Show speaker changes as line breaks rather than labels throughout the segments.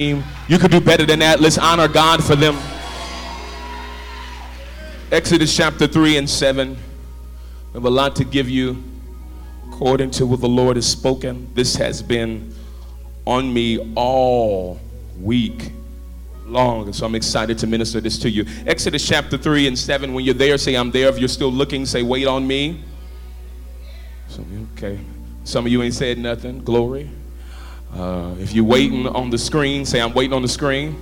You could do better than that. Let's honor God for them. Exodus chapter 3 and 7. We have a lot to give you according to what the Lord has spoken. This has been on me all week long. And so I'm excited to minister this to you. Exodus chapter 3 and 7. When you're there, say, I'm there. If you're still looking, say, wait on me. Okay. Some of you ain't said nothing. Glory. Uh, if you're waiting on the screen, say, I'm waiting on the screen.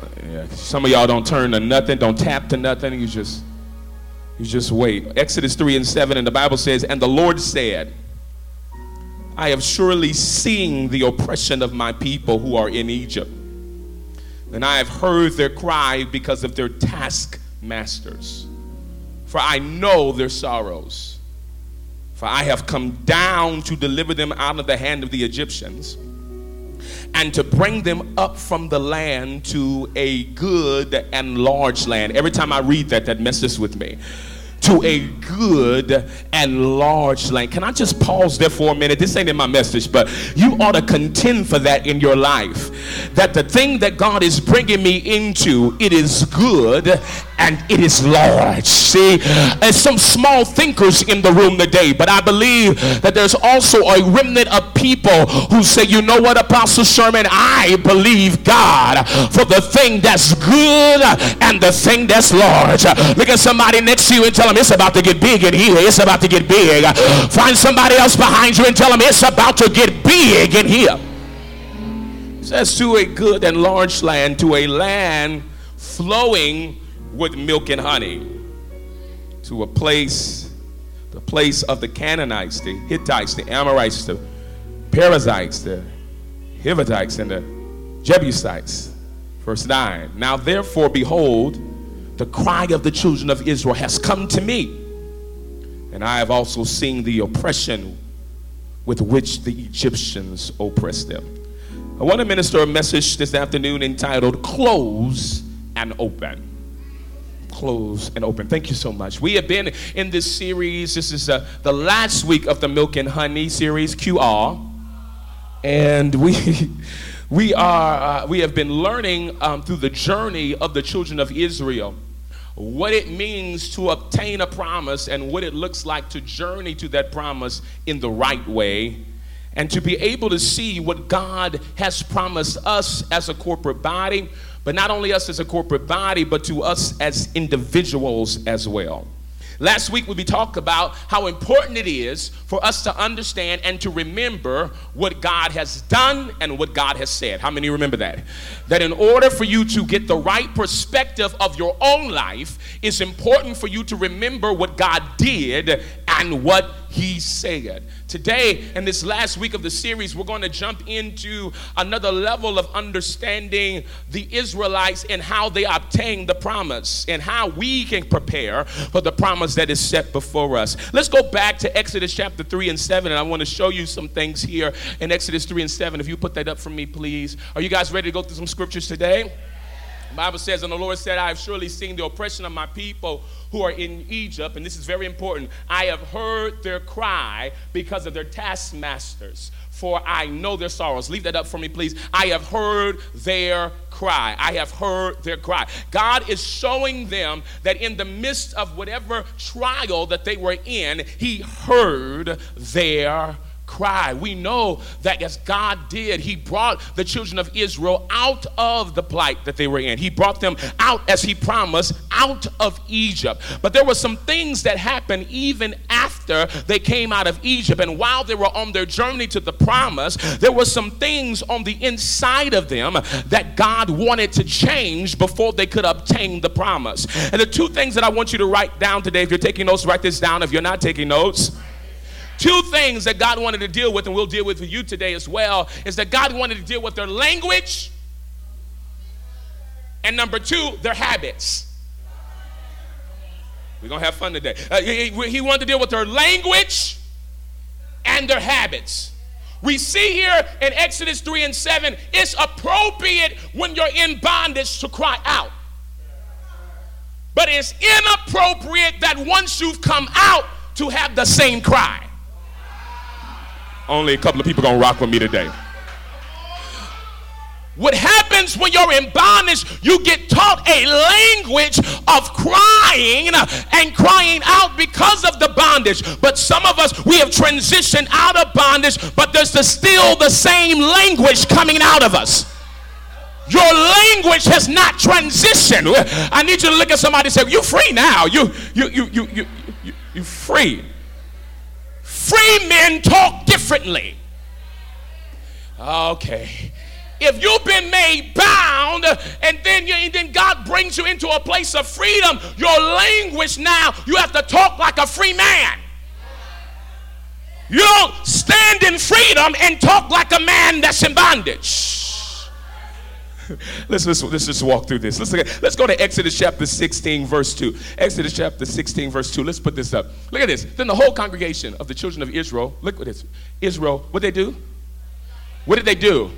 Uh, yeah. Some of y'all don't turn to nothing, don't tap to nothing. You just, you just wait. Exodus 3 and 7, and the Bible says, And the Lord said, I have surely seen the oppression of my people who are in Egypt and I have heard their cry because of their taskmasters. For I know their sorrows. For I have come down to deliver them out of the hand of the Egyptians and to bring them up from the land to a good and large land. Every time I read that, that messes with me to a good and large land. Can I just pause there for a minute? This ain't in my message, but you ought to contend for that in your life. That the thing that God is bringing me into, it is good and it is large. See, there's some small thinkers in the room today, but I believe that there's also a remnant of people who say, you know what, Apostle Sherman, I believe God for the thing that's good and the thing that's large. Look at somebody next to you and tell them it's about to get big in here. It's about to get big. Find somebody else behind you and tell them it's about to get big in here. It says to a good and large land, to a land flowing with milk and honey to a place, the place of the Canaanites, the Hittites, the Amorites, the Perizzites, the Hivites, and the Jebusites. Verse 9. Now therefore, behold, the cry of the children of Israel has come to me, and I have also seen the oppression with which the Egyptians oppress them. I want to minister a message this afternoon entitled Close and Open close and open. Thank you so much. We have been in this series. This is uh, the last week of the Milk and Honey series, QR. And we. We, are, uh, we have been learning um, through the journey of the children of Israel what it means to obtain a promise and what it looks like to journey to that promise in the right way and to be able to see what God has promised us as a corporate body but not only us as a corporate body, but to us as individuals as well. Last week, we talked about how important it is for us to understand and to remember what God has done and what God has said. How many remember that? That in order for you to get the right perspective of your own life, it's important for you to remember what God did and what He said. Today, in this last week of the series, we're going to jump into another level of understanding the Israelites and how they obtained the promise and how we can prepare for the promise that is set before us. Let's go back to Exodus chapter 3 and 7, and I want to show you some things here in Exodus 3 and 7. If you put that up for me, please. Are you guys ready to go through some scriptures today? Bible says, and the Lord said, I have surely seen the oppression of my people who are in Egypt, and this is very important. I have heard their cry because of their taskmasters, for I know their sorrows. Leave that up for me, please. I have heard their cry. I have heard their cry. God is showing them that in the midst of whatever trial that they were in, He heard their cry. We know that as God did, He brought the children of Israel out of the plight that they were in. He brought them out, as He promised, out of Egypt. But there were some things that happened even after they came out of Egypt. And while they were on their journey to the promise, there were some things on the inside of them that God wanted to change before they could obtain the promise. And the two things that I want you to write down today, if you're taking notes, write this down. If you're not taking notes, Two things that God wanted to deal with, and we'll deal with for you today as well, is that God wanted to deal with their language, and number two, their habits. We're going to have fun today. Uh, he, he wanted to deal with their language and their habits. We see here in Exodus 3 and 7, it's appropriate when you're in bondage to cry out. But it's inappropriate that once you've come out to have the same cry. Only a couple of people gonna rock with me today. What happens when you're in bondage, you get taught a language of crying and crying out because of the bondage. But some of us, we have transitioned out of bondage, but there's the, still the same language coming out of us. Your language has not transitioned. I need you to look at somebody and say, You free now. You you you you you you, you free. Free men talk differently. Okay if you've been made bound and then, you, and then God brings you into a place of freedom, your language now, you have to talk like a free man. You don't stand in freedom and talk like a man that's in bondage. let's, let's, let's just walk through this. Let's, let's go to Exodus chapter 16, verse 2. Exodus chapter 16, verse 2. Let's put this up. Look at this. Then the whole congregation of the children of Israel, look at this. Israel, what they do? What did they do?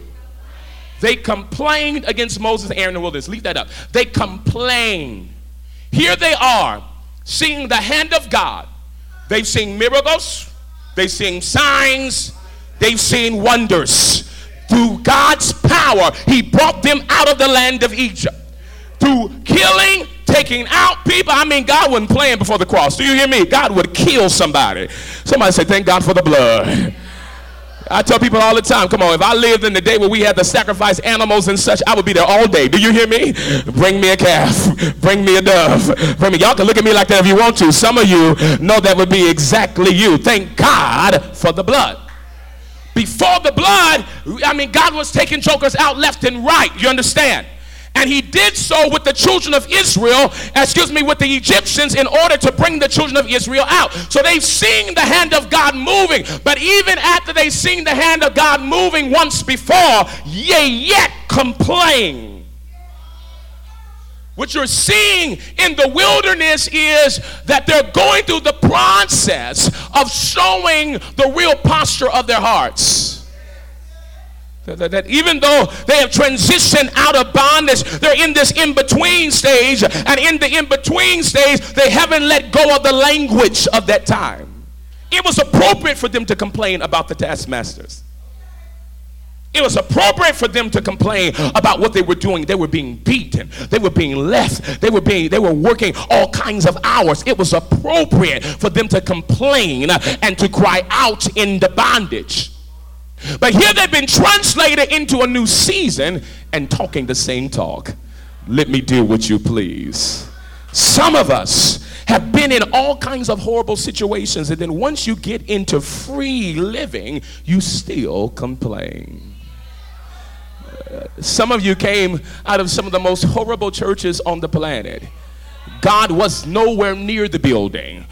They complained against Moses and Aaron in the wilderness. Leave that up. They complained. Here they are, seeing the hand of God. They've seen miracles, they've seen signs, they've seen wonders. Through God's power, He brought them out of the land of Egypt. Through killing, taking out people. I mean, God wasn't playing before the cross. Do you hear me? God would kill somebody. Somebody say, Thank God for the blood. I tell people all the time, come on, if I lived in the day where we had to sacrifice animals and such, I would be there all day. Do you hear me? Bring me a calf. Bring me a dove. Bring me. Y'all can look at me like that if you want to. Some of you know that would be exactly you. Thank God for the blood. Before the blood, I mean, God was taking jokers out left and right. You understand? And he did so with the children of Israel, excuse me, with the Egyptians in order to bring the children of Israel out. So they've seen the hand of God moving. But even after they've seen the hand of God moving once before, ye yet complain. What you're seeing in the wilderness is that they're going through the process of showing the real posture of their hearts. That, that, even though they have transitioned out of bondage, they're in this in between stage. And in the in between stage, they haven't let go of the language of that time. It was appropriate for them to complain about the taskmasters. It was appropriate for them to complain about what they were doing. They were being beaten. They were being left. They were being they were working all kinds of hours. It was appropriate for them to complain and to cry out in the bondage. But here they've been translated into a new season and talking the same talk. Let me deal with you, please. Some of us have been in all kinds of horrible situations, and then once you get into free living, you still complain. Some of you came out of some of the most horrible churches on the planet. God was nowhere near the building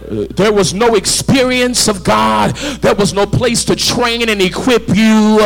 there was no experience of God. There was no place to train and equip you.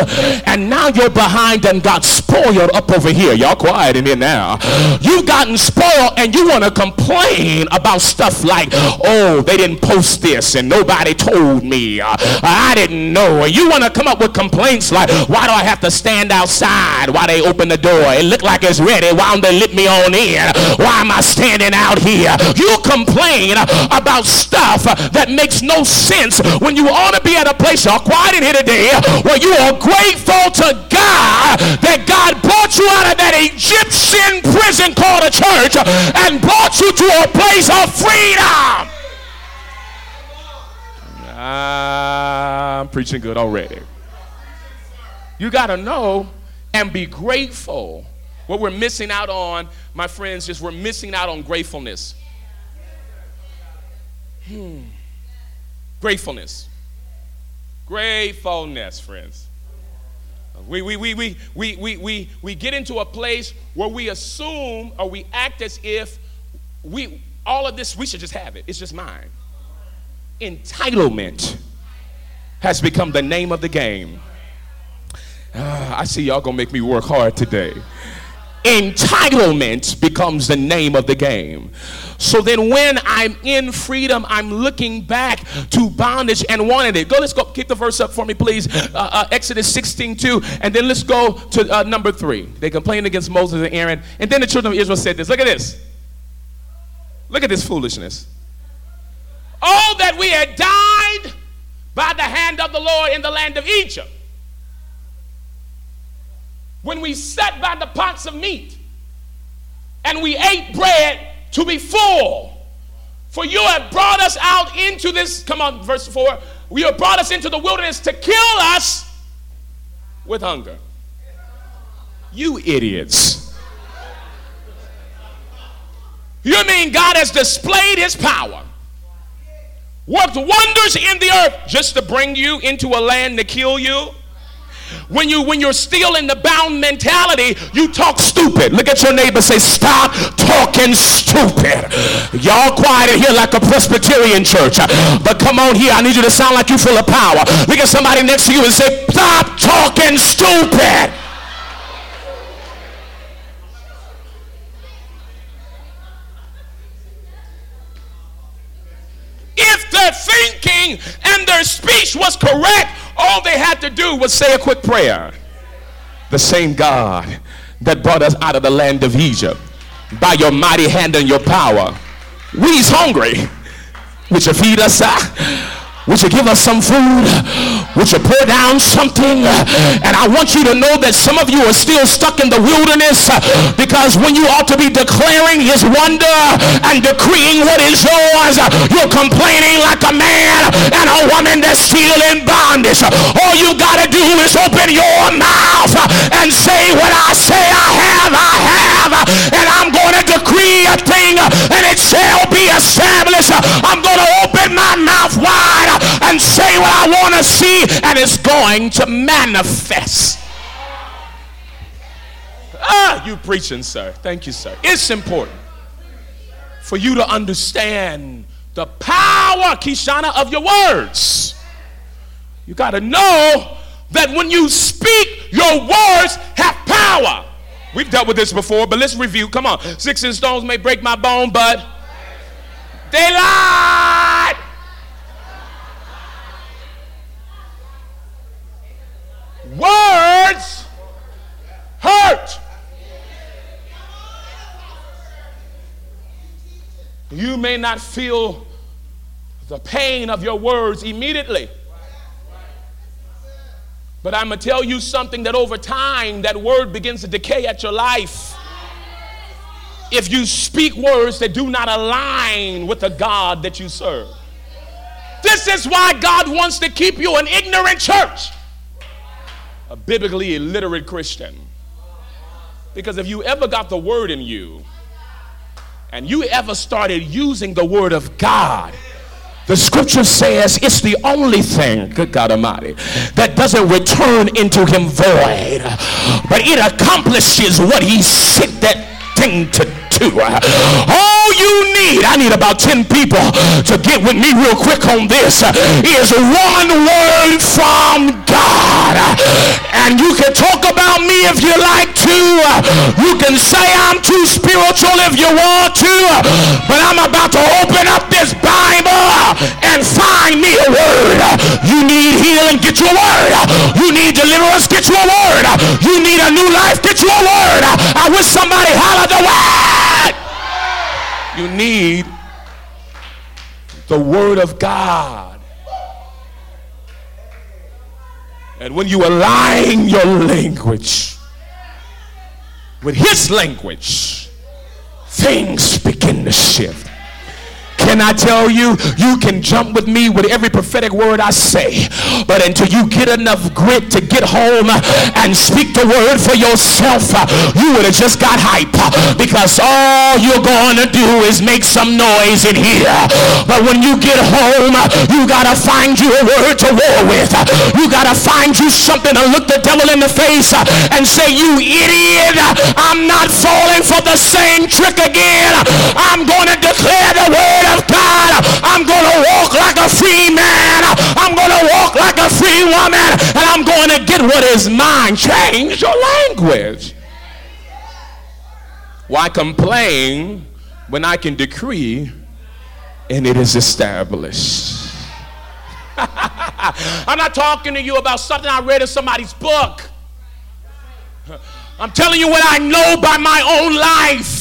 And now you're behind and got spoiled up over here. Y'all quiet in here now. You've gotten spoiled and you want to complain about stuff like, oh, they didn't post this and nobody told me. I didn't know. And you want to come up with complaints like, why do I have to stand outside while they open the door? It looked like it's ready. Why don't they let me on in? Why am I standing out here? You complain about stuff that makes no sense when you ought to be at a place, y'all quiet in here today, where you are grateful to God that God brought you out of that Egyptian prison called a church and brought you to a place of freedom. I'm preaching good already. You got to know and be grateful. What we're missing out on, my friends, is we're missing out on gratefulness. Hmm. Gratefulness. Gratefulness, friends. We, we, we, we, we, we, we, we get into a place where we assume or we act as if we all of this we should just have it. It's just mine. Entitlement has become the name of the game. Uh, I see y'all gonna make me work hard today. Entitlement becomes the name of the game. So then, when I'm in freedom, I'm looking back to bondage and wanting it. Go, let's go. Keep the verse up for me, please. Uh, uh, Exodus 16 2. And then let's go to uh, number three. They complained against Moses and Aaron. And then the children of Israel said this. Look at this. Look at this foolishness. Oh, that we had died by the hand of the Lord in the land of Egypt when we sat by the pots of meat and we ate bread to be full. For you have brought us out into this, come on, verse 4. You have brought us into the wilderness to kill us with hunger. You idiots. You mean God has displayed his power, worked wonders in the earth just to bring you into a land to kill you? When you when you're still in the bound mentality, you talk stupid. Look at your neighbor, say, stop talking stupid. Y'all quiet here like a Presbyterian church. But come on here, I need you to sound like you're full of power. Look at somebody next to you and say, stop talking stupid. If their thinking and their speech was correct, all they had to do was say a quick prayer. The same God that brought us out of the land of Egypt by your mighty hand and your power. We's hungry. Would you feed us? Uh? Would you give us some food? Would you pour down something? And I want you to know that some of you are still stuck in the wilderness because when you ought to be declaring his wonder and decreeing what is yours, you're complaining like a man and a woman that's still in bondage. All you got to do is open your mouth and say what I say I have, I have. And I'm going to decree a thing and it shall be established. I'm going to open my mouth wide and say what I want to see, and it's going to manifest. Ah, you preaching, sir. Thank you, sir. It's important for you to understand the power, Kishana, of your words. You got to know that when you speak, your words have power. We've dealt with this before, but let's review. Come on. Six and stones may break my bone, but they lied. Words hurt. You may not feel the pain of your words immediately. But I'm going to tell you something that over time, that word begins to decay at your life. If you speak words that do not align with the God that you serve. This is why God wants to keep you an ignorant church a biblically illiterate Christian. Because if you ever got the word in you and you ever started using the word of God, the scripture says it's the only thing, good God Almighty, that doesn't return into him void, but it accomplishes what he sent that thing to do. Uh, all you need, I need about 10 people to get with me real quick on this, uh, is one word from God. And you can talk about me if you like to. You can say I'm too spiritual if you want to. But I'm about to open up this Bible and find me a word. You need healing, get your word. You need deliverance, get your word. You need a new life, get your word. I wish somebody hollered the word. You need the Word of God. And when you align your language with His language, things begin to shift. Can I tell you, you can jump with me with every prophetic word I say, but until you get enough grit to get home and speak the word for yourself, you would have just got hype because all you're going to do is make some noise in here. But when you get home, you got to find you a word to war with. You got to find you something to look the devil in the face and say, you idiot, I'm not falling for the same trick again. I'm going to declare the word of God, I'm going to walk like a free man. I'm going to walk like a free woman. And I'm going to get what is mine. Change your language. Why complain when I can decree and it is established? I'm not talking to you about something I read in somebody's book. I'm telling you what I know by my own life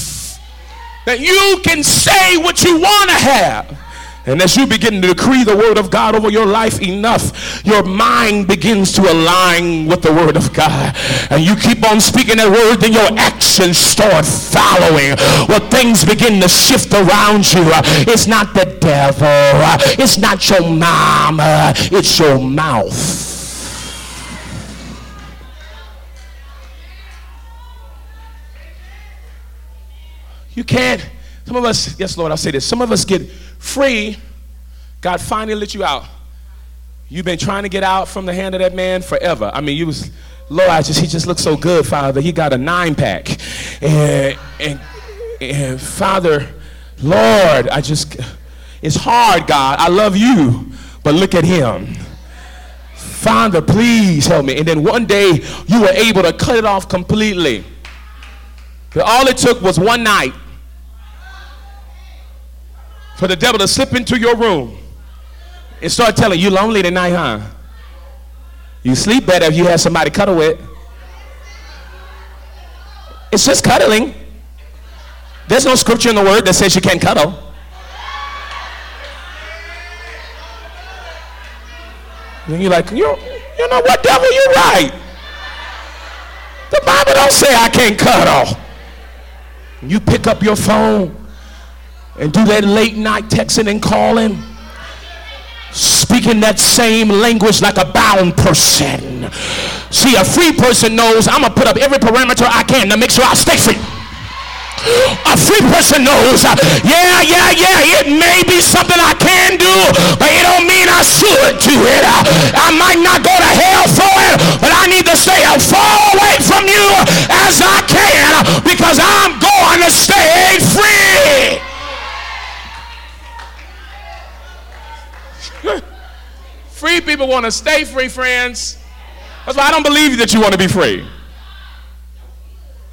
that you can say what you want to have. And as you begin to decree the word of God over your life enough, your mind begins to align with the word of God. And you keep on speaking that word, then your actions start following. Well, things begin to shift around you. Uh, it's not the devil. Uh, it's not your mama. It's your mouth. You can't. Some of us, yes, Lord, I'll say this. Some of us get free. God finally let you out. You've been trying to get out from the hand of that man forever. I mean, you was, Lord, I just, he just looks so good, Father. He got a nine pack. And, and, and Father, Lord, I just, it's hard, God. I love you, but look at him. Father, please help me. And then one day you were able to cut it off completely. But all it took was one night for the devil to slip into your room and start telling you lonely tonight, huh? You sleep better if you have somebody cuddle with. It's just cuddling. There's no scripture in the word that says you can't cuddle. And you're like, you, you know what, devil, you're right. The Bible don't say I can't cuddle. You pick up your phone and do that late night texting and calling, speaking that same language like a bound person. See, a free person knows I'm going to put up every parameter I can to make sure I stay free. A free person knows, uh, yeah, yeah, yeah, it may be something I can do, but it don't mean I should do it. Uh, I might not go to hell for it, but I need to stay as far away from you as I can because I'm going to stay free. Free people want to stay free, friends. That's why I don't believe that you want to be free.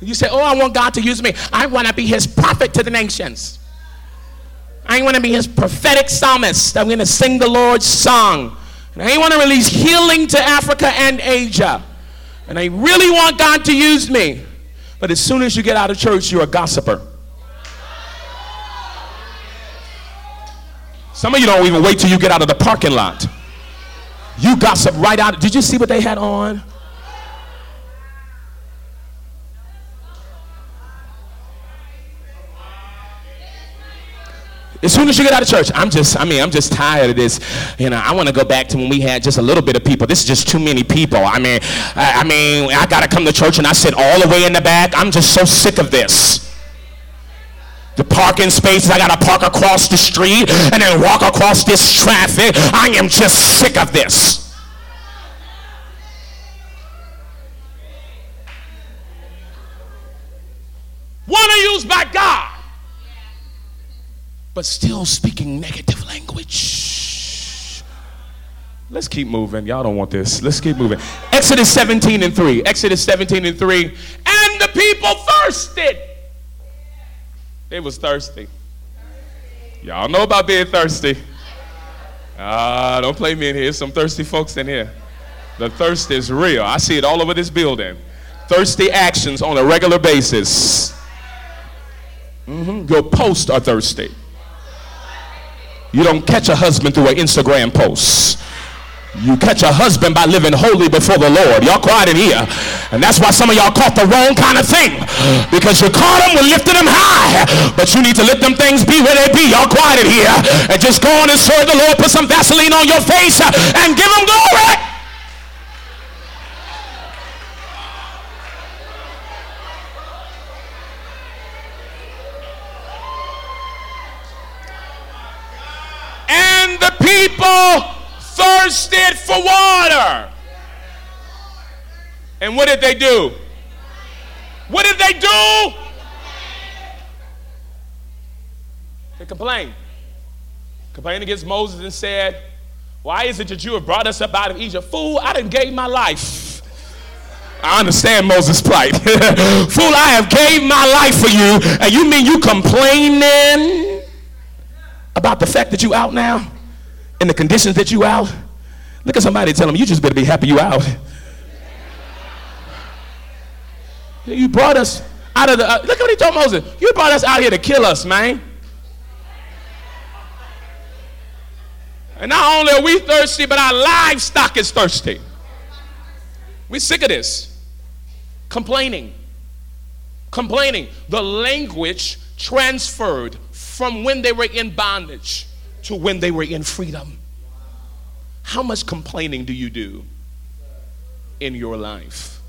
You say, Oh, I want God to use me. I want to be his prophet to the nations. I want to be his prophetic psalmist. I'm going to sing the Lord's song. And I want to release healing to Africa and Asia. And I really want God to use me. But as soon as you get out of church, you're a gossiper. Some of you don't even wait till you get out of the parking lot. You gossip right out. Did you see what they had on? As soon as you get out of church, I'm just, I mean, I'm just tired of this. You know, I want to go back to when we had just a little bit of people. This is just too many people. I mean, I, I mean, I got to come to church and I sit all the way in the back. I'm just so sick of this. The parking spaces, I got to park across the street and then walk across this traffic. I am just sick of this. One are used by God but still speaking negative language. Let's keep moving. Y'all don't want this. Let's keep moving. Exodus 17 and 3. Exodus 17 and 3. And the people thirsted. They was thirsty. Y'all know about being thirsty. Ah, uh, don't play me in here. Some thirsty folks in here. The thirst is real. I see it all over this building. Thirsty actions on a regular basis. Mm-hmm. Your posts are thirsty. You don't catch a husband through an Instagram post. You catch a husband by living holy before the Lord. Y'all quiet in here. And that's why some of y'all caught the wrong kind of thing. Because you caught them with lifting them high. But you need to let them things be where they be. Y'all quiet in here. And just go on and serve the Lord. Put some Vaseline on your face uh, and give them glory. And the people thirsted for water. And what did they do? What did they do? They complained. Complained against Moses and said, Why is it that you have brought us up out of Egypt? Fool, I didn't gave my life. I understand Moses' plight. Fool, I have gave my life for you, and you mean you complaining about the fact that you out now? in the conditions that you out, look at somebody tell them, you just better be happy you out. You brought us out of the, uh, look what he told Moses. You brought us out here to kill us, man. And not only are we thirsty, but our livestock is thirsty. We're sick of this. Complaining. Complaining. The language transferred from when they were in bondage to when they were in freedom. How much complaining do you do in your life?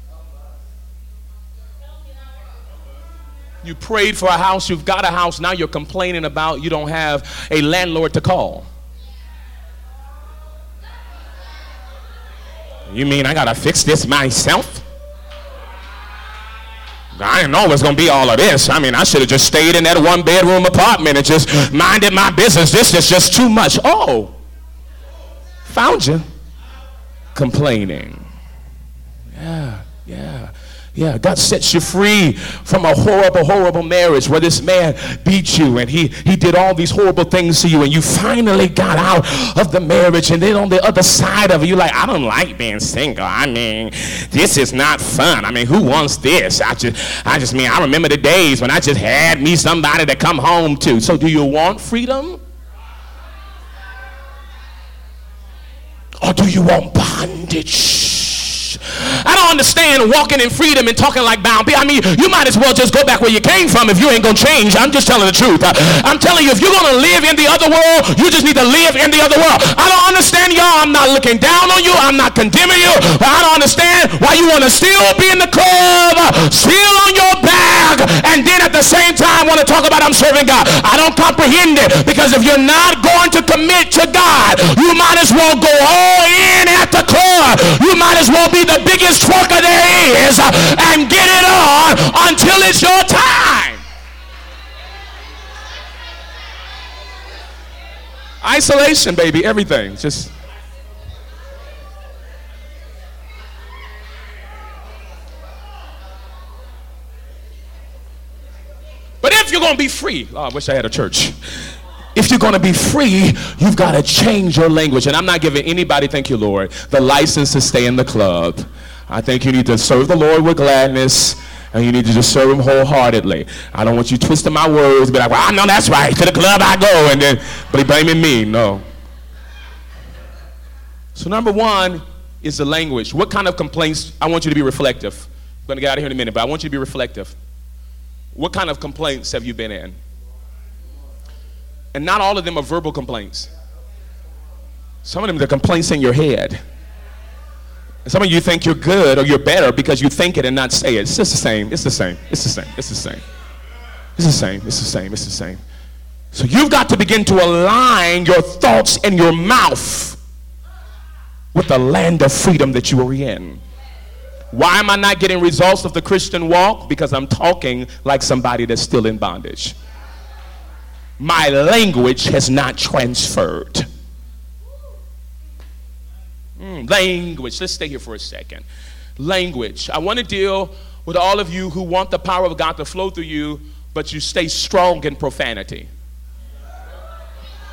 You prayed for a house, you've got a house, now you're complaining about you don't have a landlord to call. You mean I gotta fix this myself? I didn't know it was gonna be all of this. I mean, I should have just stayed in that one bedroom apartment and just minded my business. This is just too much. Oh, found you complaining. Yeah, yeah. Yeah, God sets you free from a horrible, horrible marriage where this man beat you and he, he did all these horrible things to you and you finally got out of the marriage and then on the other side of it, you're like, I don't like being single. I mean, this is not fun. I mean, who wants this? I just, I just mean, I remember the days when I just had me somebody to come home to. So do you want freedom? Or do you want bondage? I don't understand walking in freedom and talking like bound. I mean, you might as well just go back where you came from if you ain't gonna change. I'm just telling the truth. I'm telling you, if you're gonna live in the other world, you just need to live in the other world. I don't understand y'all. I'm not looking down on you. I'm not condemning you. But I don't understand why you want to still be in the club, still on your and then at the same time want to talk about I'm serving God. I don't comprehend it because if you're not going to commit to God, you might as well go all in at the club. You might as well be the biggest trucker there is and get it on until it's your time. Isolation, baby, everything. Just. Going to be free, oh, I wish I had a church if you're going to be free, you've got to change your language. And I'm not giving anybody, thank you, Lord, the license to stay in the club. I think you need to serve the Lord with gladness and you need to just serve him wholeheartedly. I don't want you twisting my words, be like, well, I know that's right. To the club I go, and then but he blaming me. No. So number one is the language. What kind of complaints? I want you to be reflective. I'm going to get out of here in a minute, but I want you to be reflective. What kind of complaints have you been in? And not all of them are verbal complaints. Some of them are complaints in your head. Some of you think you're good or you're better because you think it and not say it. It's just the same. It's the same. It's the same. It's the same. It's the same. It's the same. It's the same. So you've got to begin to align your thoughts and your mouth with the land of freedom that you are in. Why am I not getting results of the Christian walk? Because I'm talking like somebody that's still in bondage my language has not transferred. Mm, language. Let's stay here for a second. Language. I want to deal with all of you who want the power of God to flow through you, but you stay strong in profanity.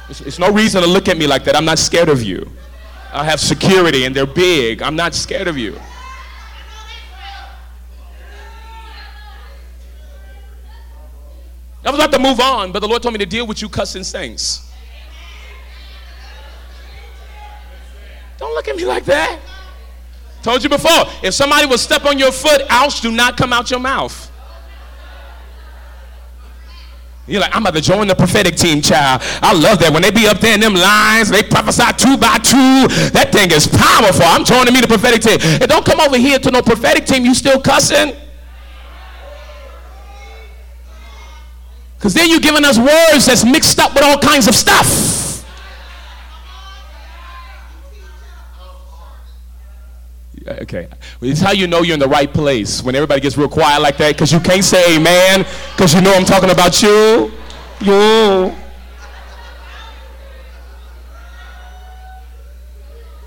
It's, it's no reason to look at me like that. I'm not scared of you. I have security and they're big. I'm not scared of you. I was about to move on, but the Lord told me to deal with you cussing saints. Don't look at me like that. Told you before, if somebody will step on your foot, ouch, do not come out your mouth. You're like, I'm about to join the prophetic team, child. I love that. When they be up there in them lines, they prophesy two by two. That thing is powerful. I'm joining me the prophetic team. And don't come over here to no prophetic team. You still cussing? Because then you're giving us words that's mixed up with all kinds of stuff. Okay. It's how you know you're in the right place when everybody gets real quiet like that because you can't say amen because you know I'm talking about you. You.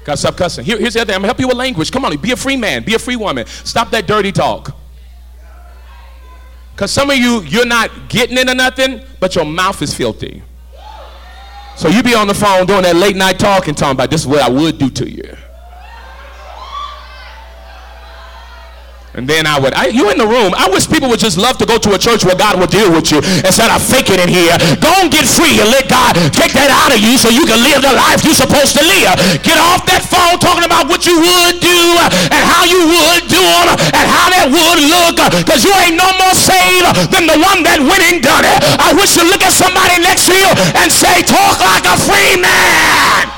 Gotta stop cussing. Here, here's the other thing. I'm gonna help you with language. Come on, be a free man, be a free woman. Stop that dirty talk. Because some of you, you're not getting into nothing, but your mouth is filthy. So you be on the phone doing that late night talking, talking about this is what I would do to you. And then I would, I, you in the room. I wish people would just love to go to a church where God would deal with you instead of faking it here. Go and get free and let God take that out of you so you can live the life you're supposed to live. Get off that phone talking about what you would do and how you would do them and how that would look because you ain't no more saved than the one that went and done it. I wish you look at somebody next to you and say, talk like a free man.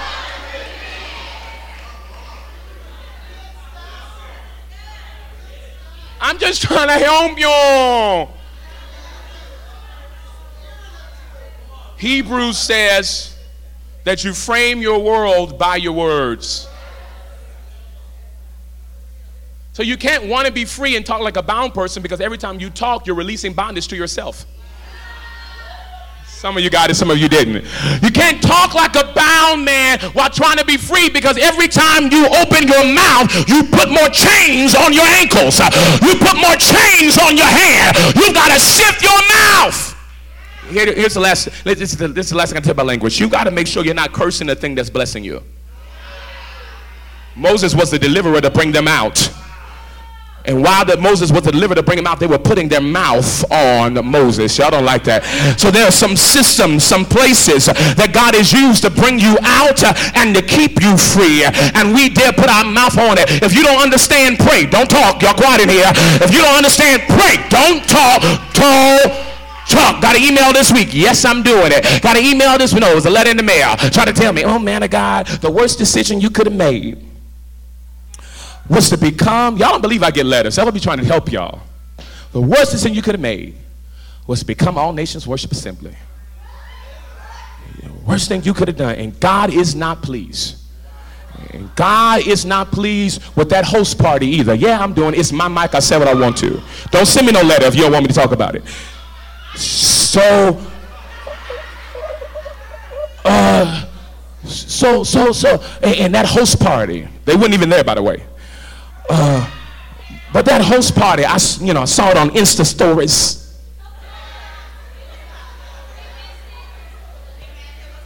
I'm just trying to help you. Hebrews says that you frame your world by your words. So you can't want to be free and talk like a bound person because every time you talk, you're releasing bondage to yourself. Some of you got it, some of you didn't. You can't talk like a bound man while trying to be free because every time you open your mouth, you put more chains on your ankles. You put more chains on your hand. You got to shift your mouth. Here, here's the last. This is the, this is the last thing I tell about language. You got to make sure you're not cursing the thing that's blessing you. Moses was the deliverer to bring them out. And while that Moses was delivered to bring him out, they were putting their mouth on Moses. Y'all don't like that. So there are some systems, some places that God has used to bring you out and to keep you free. And we dare put our mouth on it. If you don't understand, pray. Don't talk. Y'all quiet in here. If you don't understand, pray. Don't talk. Talk. Talk. Got an email this week. Yes, I'm doing it. Got an email this week. No, it was a letter in the mail. Try to tell me, oh man of God, the worst decision you could have made was to become, y'all don't believe I get letters. I will be trying to help y'all. The worst decision you could have made was to become All Nations Worship Assembly. The worst thing you could have done, and God is not pleased. And God is not pleased with that host party either. Yeah, I'm doing it's my mic. I said what I want to. Don't send me no letter if you don't want me to talk about it. So, uh, so, so, so, and, and that host party, they weren't even there, by the way. Uh, but that host party, I, you know, saw it on Insta stories.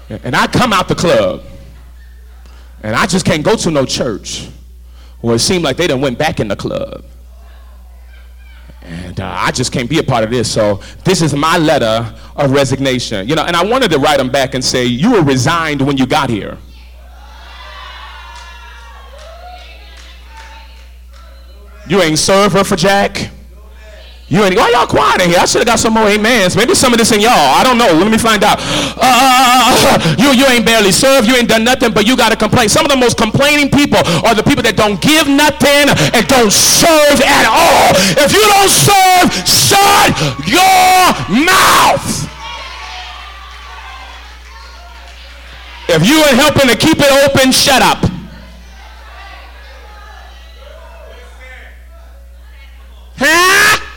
And I come out the club, and I just can't go to no church where it seemed like they done went back in the club. And uh, I just can't be a part of this. So this is my letter of resignation. You know, and I wanted to write them back and say, you were resigned when you got here. You ain't serve her for Jack. You ain't, why y'all quiet in here? I should have got some more amens. Maybe some of this in y'all. I don't know. Let me find out. Uh, uh, uh, uh you, you ain't barely served. You ain't done nothing, but you got to complain. Some of the most complaining people are the people that don't give nothing and don't serve at all. If you don't serve, shut your mouth. If you ain't helping to keep it open, shut up.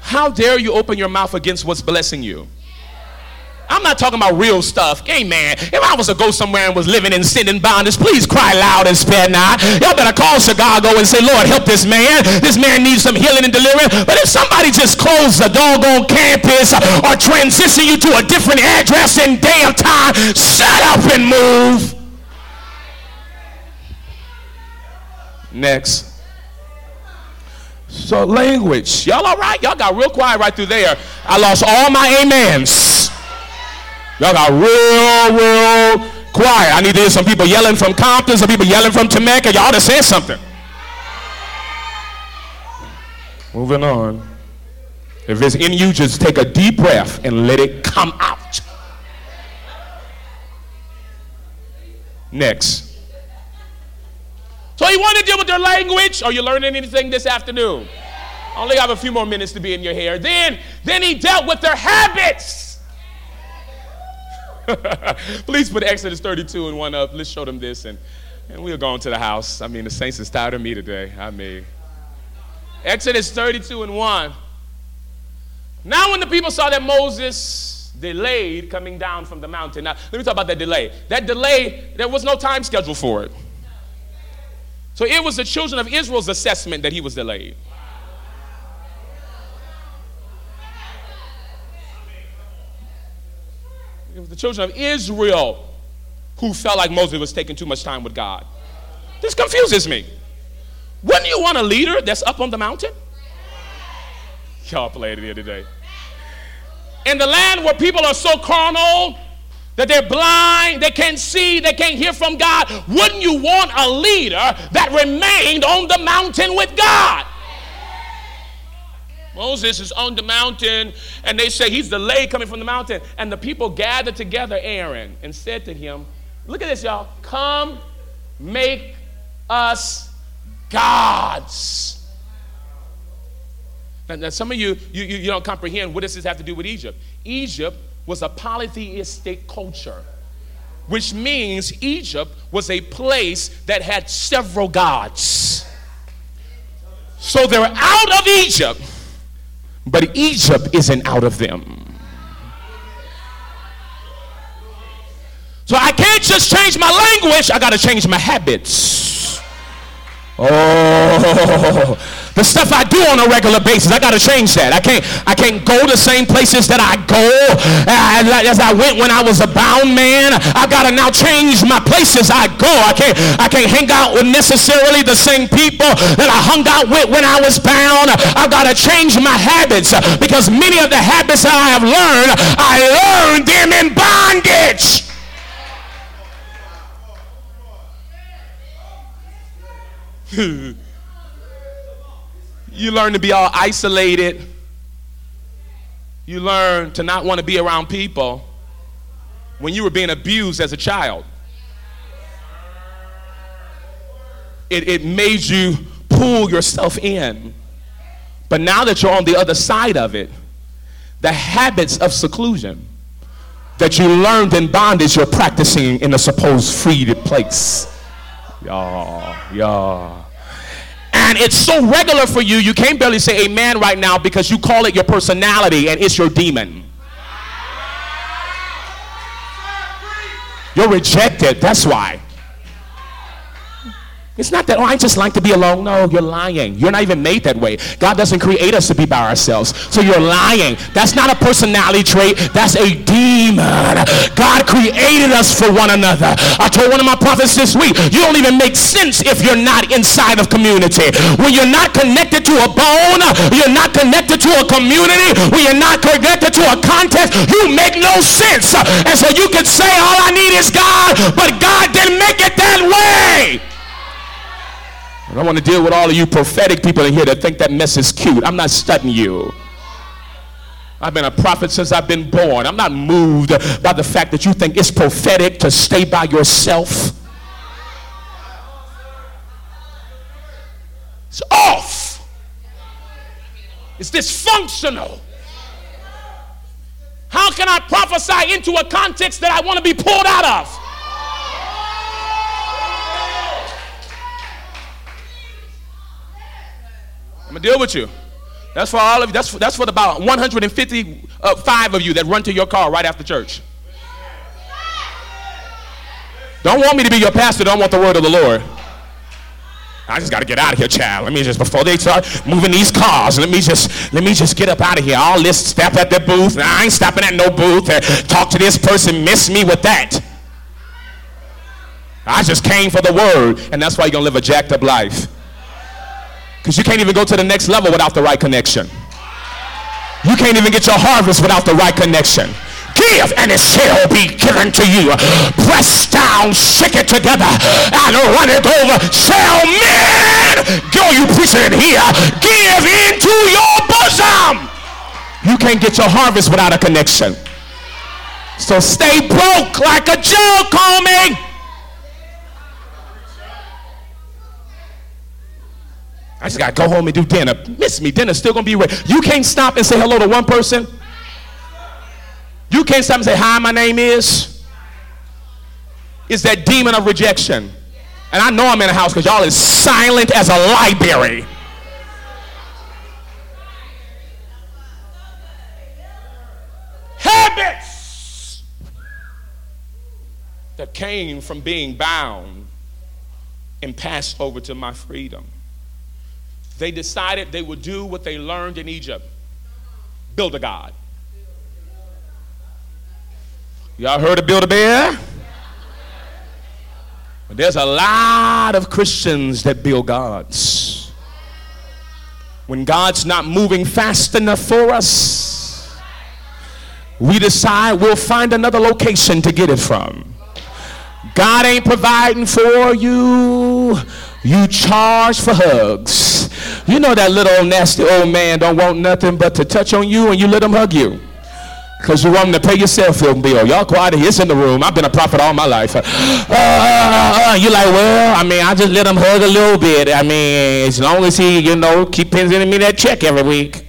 How dare you open your mouth against what's blessing you? I'm not talking about real stuff. Man, if I was to go somewhere and was living in sin and bondage, please cry loud and spare not. Y'all better call Chicago and say, Lord, help this man. This man needs some healing and deliverance. But if somebody just closed the doggone campus or transition you to a different address in of time, shut up and move. Next. So language. Y'all all right? Y'all got real quiet right through there. I lost all my amens. Y'all got real, real quiet. I need to hear some people yelling from Compton, some people yelling from Temecula. Y'all to say something. Moving on. If it's in you, just take a deep breath and let it come out. Next. So you want to deal with their language? Are you learning anything this afternoon? I only have a few more minutes to be in your hair. Then, then he dealt with their habits. Please put Exodus 32 and 1 up. Let's show them this and, and we'll go to the house. I mean, the saints is tired of me today. I mean, Exodus 32 and 1. Now, when the people saw that Moses delayed coming down from the mountain, now let me talk about that delay. That delay, there was no time schedule for it. So it was the children of Israel's assessment that he was delayed. It was the children of Israel who felt like Moses was taking too much time with God. This confuses me. Wouldn't you want a leader that's up on the mountain? Y'all played it here today. In the land where people are so carnal that they're blind, they can't see, they can't hear from God, wouldn't you want a leader that remained on the mountain with God? Moses is on the mountain, and they say he's delayed coming from the mountain. And the people gathered together Aaron and said to him, Look at this, y'all. Come make us gods. Now, some of you, you, you don't comprehend what does this have to do with Egypt. Egypt was a polytheistic culture, which means Egypt was a place that had several gods. So they're out of Egypt, but Egypt isn't out of them. So I can't just change my language, I got to change my habits. Oh, the stuff I do on a regular basis, I got to change that. I can't, I can't go the same places that I go uh, as I went when I was a bound man. I got to now change my places I go. I can't, I can't hang out with necessarily the same people that I hung out with when I was bound. I got to change my habits because many of the habits that I have learned, I learned them in bondage. You learn to be all isolated. You learn to not want to be around people when you were being abused as a child. It, it made you pull yourself in. But now that you're on the other side of it, the habits of seclusion that you learned in bondage, you're practicing in a supposed free place. Y'all, y'all. And it's so regular for you, you can't barely say amen right now because you call it your personality and it's your demon. You're rejected, that's why. It's not that, oh, I just like to be alone. No, you're lying. You're not even made that way. God doesn't create us to be by ourselves. So you're lying. That's not a personality trait. That's a demon. God created us for one another. I told one of my prophets this week, you don't even make sense if you're not inside of community. When you're not connected to a bone, you're not connected to a community, when you're not connected to a context, you make no sense. And so you can say all I need is God, but God didn't make it that way. I want to deal with all of you prophetic people in here that think that mess is cute. I'm not studying you. I've been a prophet since I've been born. I'm not moved by the fact that you think it's prophetic to stay by yourself. It's off. It's dysfunctional. How can I prophesy into a context that I want to be pulled out of? I'm gonna deal with you. That's for all of you. That's for, that's for about 155 uh, of you that run to your car right after church. Don't want me to be your pastor. Don't want the word of the Lord. I just got to get out of here, child. Let me just before they start moving these cars. Let me just let me just get up out of here. All this step at the booth. I ain't stopping at no booth. Uh, talk to this person. Miss me with that. I just came for the word, and that's why you're gonna live a jacked up life. Because you can't even go to the next level without the right connection. You can't even get your harvest without the right connection. Give and it shall be given to you. Press down, shake it together, and run it over. Shall men, go you preaching in here, give into your bosom. You can't get your harvest without a connection. So stay broke like a Joe combing. I just got to go home and do dinner. Miss me. Dinner's still to be ready. You can't stop and say hello to one person. You can't stop and say, Hi, my name is. It's that demon of rejection. And I know I'm in a house because y'all is silent as a library. Habits that came from being bound and passed over to my freedom they decided they would do what they learned in Egypt build a God. Y'all heard of Build a Bear? There's a lot of Christians that build gods. When God's not moving fast enough for us, we decide we'll find another location to get it from. God ain't providing for you. You charge for hugs. You know that little nasty old man don't want nothing but to touch on you and you let him hug you. Because you want him to pay your cell phone bill. Y'all quiet here. It's in the room. I've been a prophet all my life. Uh, uh, uh, you like, well, I mean, I just let him hug a little bit. I mean, as long as he, you know, keep sending me that check every week.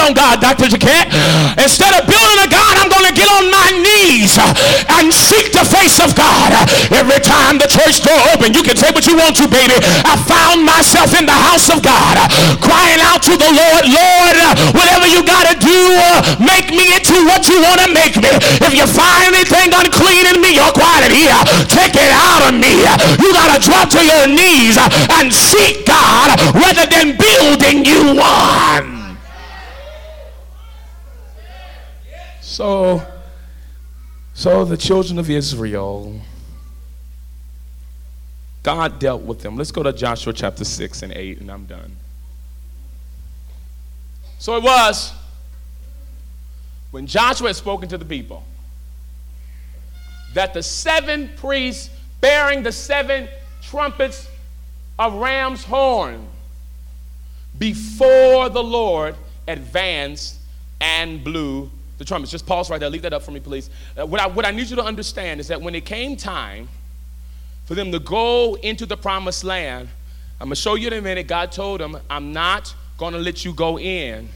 On God, Dr. Jaquette. Instead of building a God, I'm going to get on my knees and seek the face of God. Every time the church door open, you can say what you want to, baby. I found myself in the house of God crying out to the Lord, Lord, whatever you got to do, make me into what you want to make me. If you find anything unclean in me, you're quiet here. Take it out of me. You got to drop to your knees and seek God rather than building you one. So, so the children of Israel, God dealt with them. Let's go to Joshua chapter 6 and 8, and I'm done. So it was when Joshua had spoken to the people that the seven priests bearing the seven trumpets of ram's horn before the Lord advanced and blew the trumpets. Just pause right there. Leave that up for me, please. Uh, what, I, what I need you to understand is that when it came time for them to go into the promised land, I'm going to show you in a minute. God told them, I'm not going to let you go in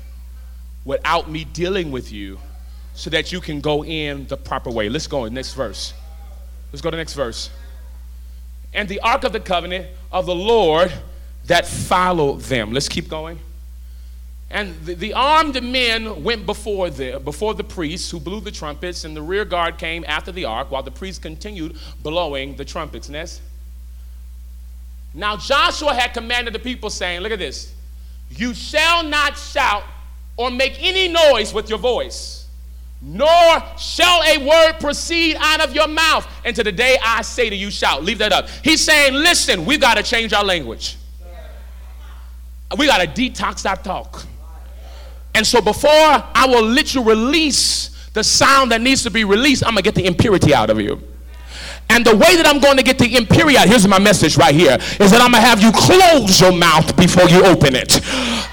without me dealing with you so that you can go in the proper way. Let's go in next verse. Let's go to the next verse. And the ark of the covenant of the Lord that followed them. Let's keep going. And the, the, armed men went before the, before the priests who blew the trumpets, and the rear guard came after the ark while the priests continued blowing the trumpets. Next. Now Joshua had commanded the people, saying, Look at this. You shall not shout or make any noise with your voice, nor shall a word proceed out of your mouth until the day I say to you, shout. Leave that up. He's saying, Listen, we've got to change our language. We got to detox our talk. And so before I will let you release the sound that needs to be released, I'm going to get the impurity out of you. And the way that I'm going to get the impurity out, here's my message right here, is that I'm going to have you close your mouth before you open it.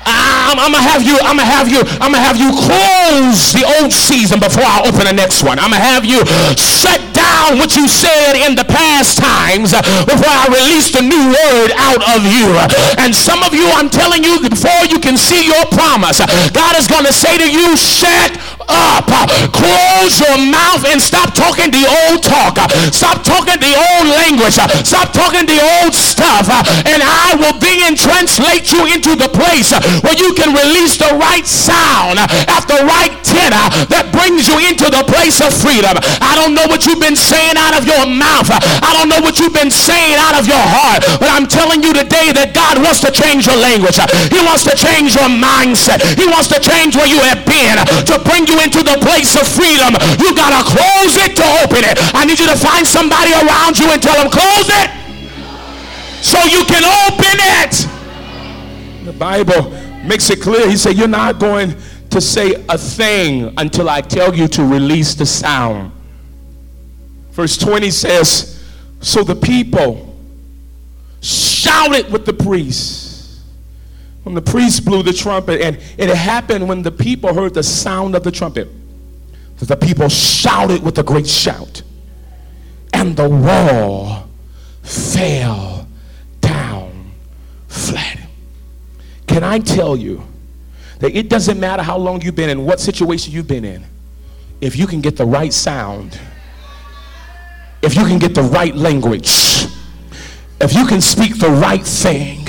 Ah, I'm, I'm, gonna have you, I'm gonna have you, I'm gonna have you close the old season before I open the next one. I'm gonna have you shut down what you said in the past times uh, before I release the new word out of you. And some of you, I'm telling you, before you can see your promise, uh, God is gonna say to you, shut up. Close your mouth and stop talking the old talk. Stop talking the old language. Stop talking the old stuff. And I will be and translate you into the place where you can release the right sound at the right tenor that brings you into the place of freedom. I don't know what you've been saying out of your mouth. I don't know what you've been saying out of your heart. But I'm telling you today that God wants to change your language. He wants to change your mindset. He wants to change where you have been to bring you into the place of freedom. You got to close it to open it. I need you to find somebody around you and tell them, close it so you can open it. The Bible makes it clear. He said, You're not going to say a thing until I tell you to release the sound. Verse 20 says, So the people shouted with the priests when the priest blew the trumpet. And it happened when the people heard the sound of the trumpet that the people shouted with a great shout. And the wall fell down flat. Can I tell you that it doesn't matter how long you've been in, what situation you've been in, if you can get the right sound, if you can get the right language, if you can speak the right thing,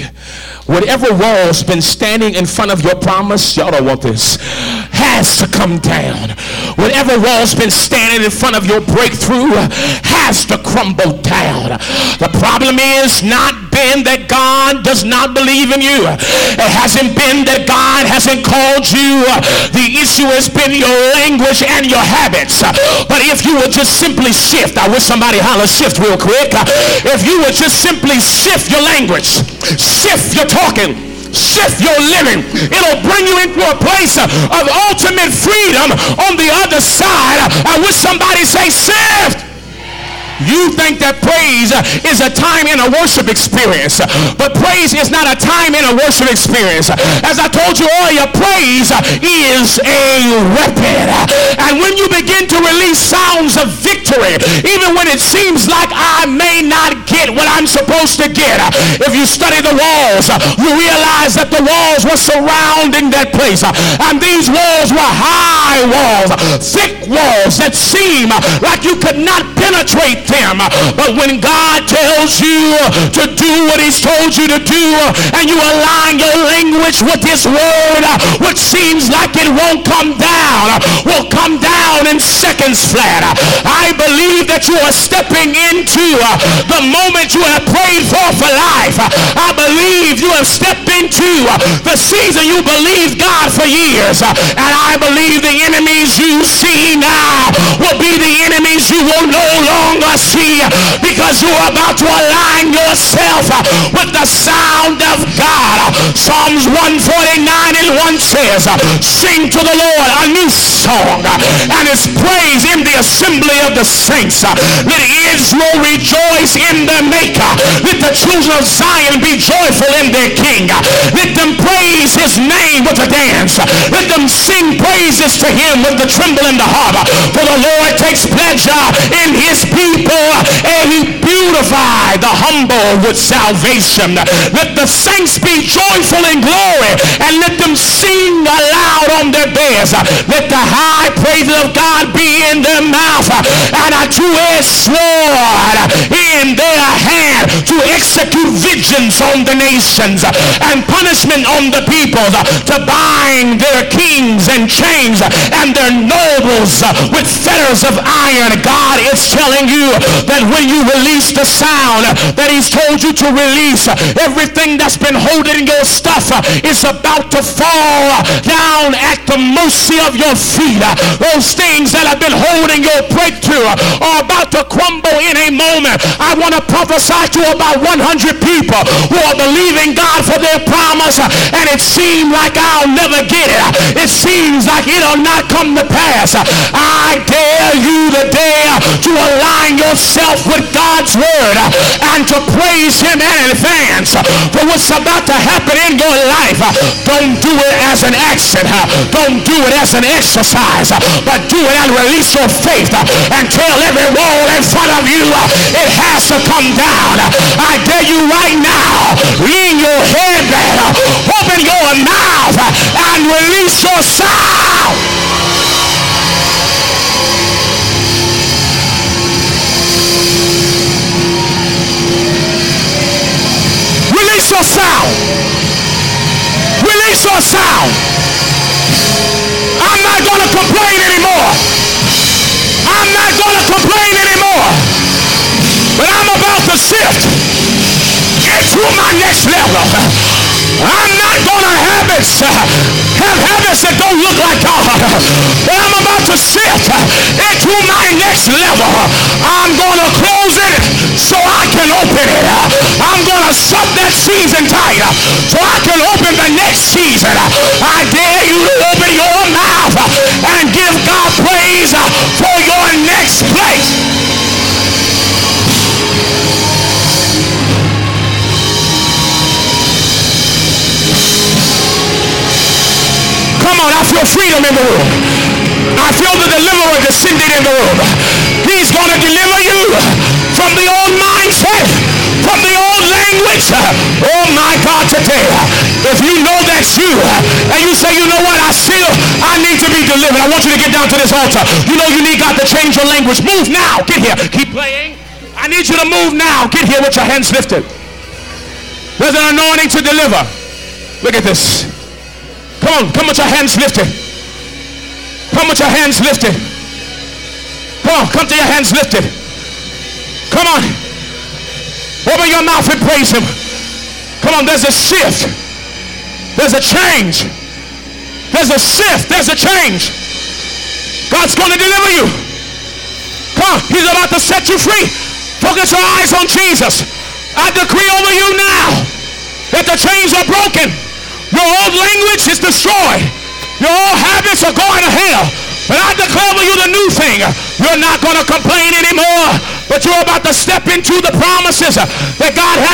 whatever wall's been standing in front of your promise, y'all don't want this has to come down. Whatever wall's been standing in front of your breakthrough has to crumble down. The problem is not been that God does not believe in you. It hasn't been that God hasn't called you. The issue has been your language and your habits. But if you would just simply shift, I wish somebody holler shift real quick. If you would just simply shift your language, shift your talking, shift your living. It'll bring you into a place of ultimate freedom on the other side. I wish somebody say shift. You think that praise is a time in a worship experience, but praise is not a time in a worship experience. As I told you earlier, praise is a weapon. And when you begin to release sounds of victory, even when it seems like I may not get what I'm supposed to get, if you study the walls, you realize that the walls were surrounding that place. And these walls were high walls, thick walls that seem like you could not penetrate But when God tells you to do what he's told you to do and you align your language with his word, which seems like it won't come down, will come down in seconds flat. I believe that you are stepping into the moment you have prayed for for life. I believe you have stepped into the season you believed God for years. And I believe the enemies you see now will be the enemies you will no longer see because you're about to align yourself with the sound of God. Psalms 149 and 1 says, Sing to the Lord a new song and his praise in the assembly of the saints. Let Israel rejoice in their maker. Let the children of Zion be joyful in their king. Let them praise his name with a dance. Let them sing praises to him with the timbrel in the heart. For the Lord takes pleasure in his people and he beautified the humble with salvation. Let the saints be joyful in glory and let them sing aloud on their beds. Let the high praises of God be in their mouth and a two-edged sword in their hand to execute vengeance on the nations and punishment on the people to bind their kings and chains and their nobles with fetters of iron. God is telling you that when you release the sound that he's told you to release, everything that's been holding your stuff is about to fall down at the mercy of your feet. Those things that have been holding your breakthrough are about to crumble in a moment. I want to prophesy to about 100 people who are believing God for their promise and it seems like I'll never get it. It seems like it'll not come to pass. I dare you today to align yourself with God's word uh, and to praise him in advance for what's about to happen in your life. Don't do it as an action. Don't do it as an exercise, but do it and release your faith and tell every wall in front of you uh, it has to come down. I dare you right now, lean your head back, open your mouth uh, and release your sound. Your sound. Release your sound. I'm not going to complain anymore. I'm not going to complain anymore. But I'm about to shift into my next level. I'm not going to have it, have habits that don't look like God. But I'm about to shift into my next level. I'm going to close it so I can open it. I'm going to shut that season tight so I can open the next season. I dare you to open your freedom in the room. I feel the deliverer descending in the room. He's going to deliver you from the old mindset, from the old language. Oh my God, today, if you know that's you, and you say, you know what, I still, I need to be delivered. I want you to get down to this altar. You know you need God to change your language. Move now. Get here. Keep playing. I need you to move now. Get here with your hands lifted. There's an anointing to deliver. Look at this. Come on, come with your hands lifted. Come with your hands lifted. Come on, come to your hands lifted. Come on. Open your mouth and praise him. Come on, there's a shift. There's a change. There's a shift. There's a change. God's going to deliver you. Come on, he's about to set you free. Focus your eyes on Jesus. I decree over you now that the chains are broken. Your old language is destroyed. Your old habits are going to hell. But I declare you the new thing. You're not going to complain anymore, but you're about to step into the promises that God has